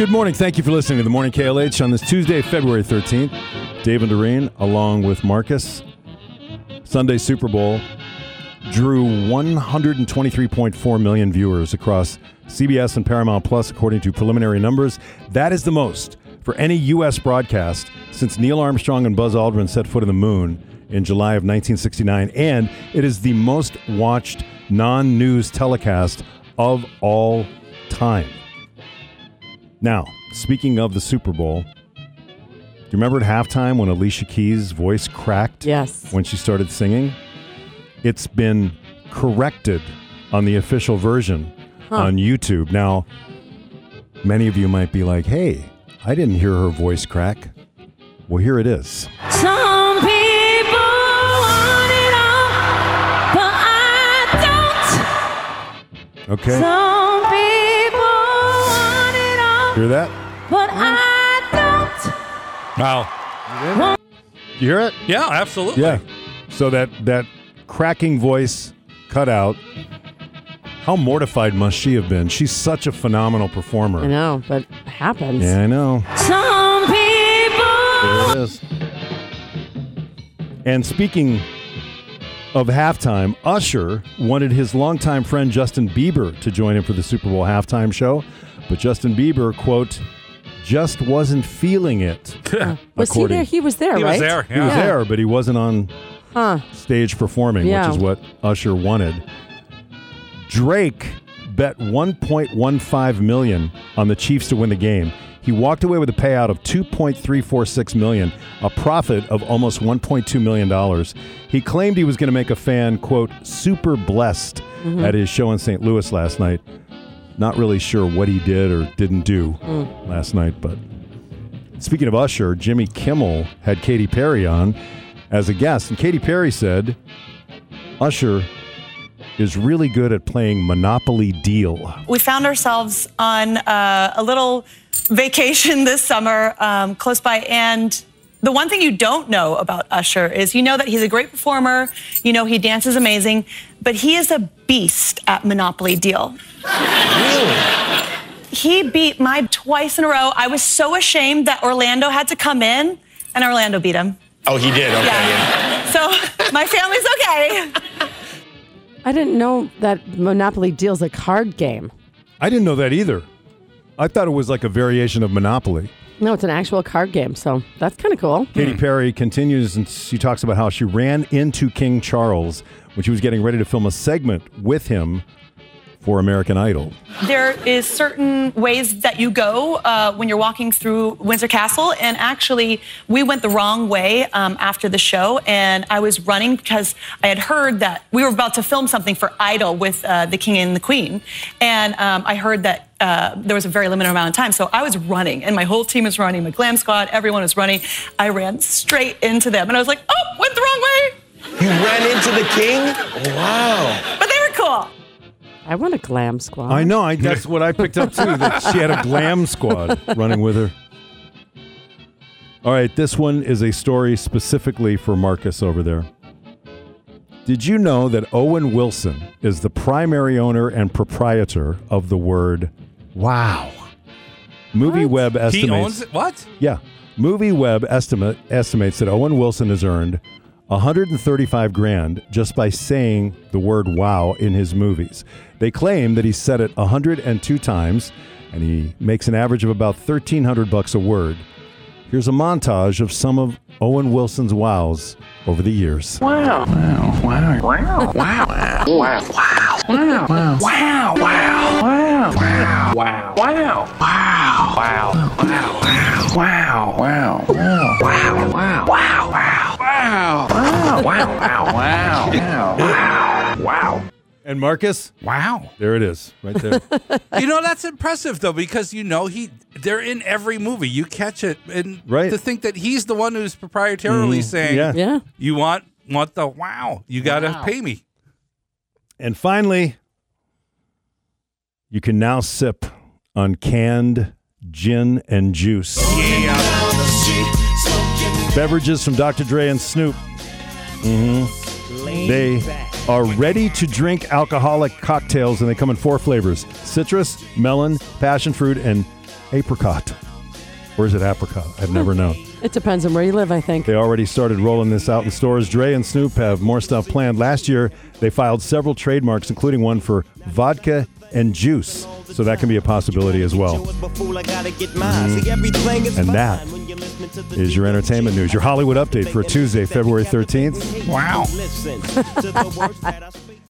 Good morning. Thank you for listening to the Morning KLH on this Tuesday, February 13th. Dave and Doreen, along with Marcus. Sunday Super Bowl drew 123.4 million viewers across CBS and Paramount Plus, according to preliminary numbers. That is the most for any U.S. broadcast since Neil Armstrong and Buzz Aldrin set foot on the moon in July of 1969. And it is the most watched non news telecast of all time. Now, speaking of the Super Bowl, do you remember at halftime when Alicia Keys' voice cracked? Yes. When she started singing? It's been corrected on the official version on YouTube. Now, many of you might be like, hey, I didn't hear her voice crack. Well, here it is. Some people want it all, but I don't. Okay. Some people want it all, Hear that? but I don't. Wow. You hear it? Yeah, absolutely. Yeah. So that that cracking voice cut out. How mortified must she have been? She's such a phenomenal performer. I know, but it happens. Yeah, I know. Some people. There it is. And speaking of halftime, Usher wanted his longtime friend Justin Bieber to join him for the Super Bowl halftime show, but Justin Bieber, quote, just wasn't feeling it. Was he according- there? He was there, right? He right? was there. He Yeah. was there, but he wasn't on Huh. stage performing, Yeah. which is what Usher wanted. Drake bet 1.15 million on the Chiefs to win the game. He walked away with a payout of 2.346 million, a profit of almost 1.2 million dollars. He claimed he was going to make a fan quote super blessed mm-hmm. at his show in St. Louis last night. Not really sure what he did or didn't do last night, but Speaking of Usher, Jimmy Kimmel had Katy Perry on as a guest, and Katy Perry said, Usher is really good at playing Monopoly Deal. we found ourselves on uh, a little vacation this summer um, close by and the one thing you don't know about Usher is you know that he's a great performer, you know he dances amazing, but he is a beast at Monopoly Deal. Really? He beat my twice in a row. I was so ashamed that Orlando had to come in, and Orlando beat him. Oh, he did. Okay. Yeah. So my family's okay. I didn't know that Monopoly Deal's a card game. I didn't know that either. I thought it was like a variation of Monopoly. No, it's an actual card game, so that's kind of cool. Katy hmm. Perry continues and she talks about how she ran into King Charles when she was getting ready to film a segment with him for American Idol. There is certain ways that you go uh, when you're walking through Windsor Castle, and actually, we went the wrong way um, after the show, and I was running because I had heard that we were about to film something for Idol with uh, the King and the Queen, and um, I heard that. Uh, there was a very limited amount of time, so I was running, and my whole team was running. My glam squad, everyone was running. I ran straight into them, and I was like, "Oh, went the wrong way," You ran into the king? Wow. but they were cool. I want a glam squad. I know, I, that's what I picked up too, that she had a glam squad running with her. All right, this one is a story specifically for Marcus over there. Did you know that Owen Wilson is the primary owner and proprietor of the word wow? MovieWeb estimates. He owns it. What? Yeah. MovieWeb estimate estimates that Owen Wilson has earned 135 grand just by saying the word wow in his movies. They claim that he said it 102 times and he makes an average of about 1300 bucks a word. Here's a montage of some of Owen Wilson's wows over the years. And Marcus, Wow. there it is, right there. you know that's impressive though because you know he they're in every movie. You catch it and Right. to think that he's the one who's proprietarily mm-hmm. saying yeah. Yeah. you want want the wow. You got to pay me. And finally, you can now sip on canned gin and juice. Beverages from Dr. Dre and Snoop. hmm They are ready to drink alcoholic cocktails, and they come in four flavors citrus, melon, passion fruit, and apricot. Or is it apricot? I've never known. It depends on where you live, I think. They already started rolling this out in stores. Dre and Snoop have more stuff planned. Last year, they filed several trademarks, including one for vodka and juice. So that can be a possibility as well. Mm-hmm. And that is your entertainment news, your Hollywood update for Tuesday, February 13th. Wow.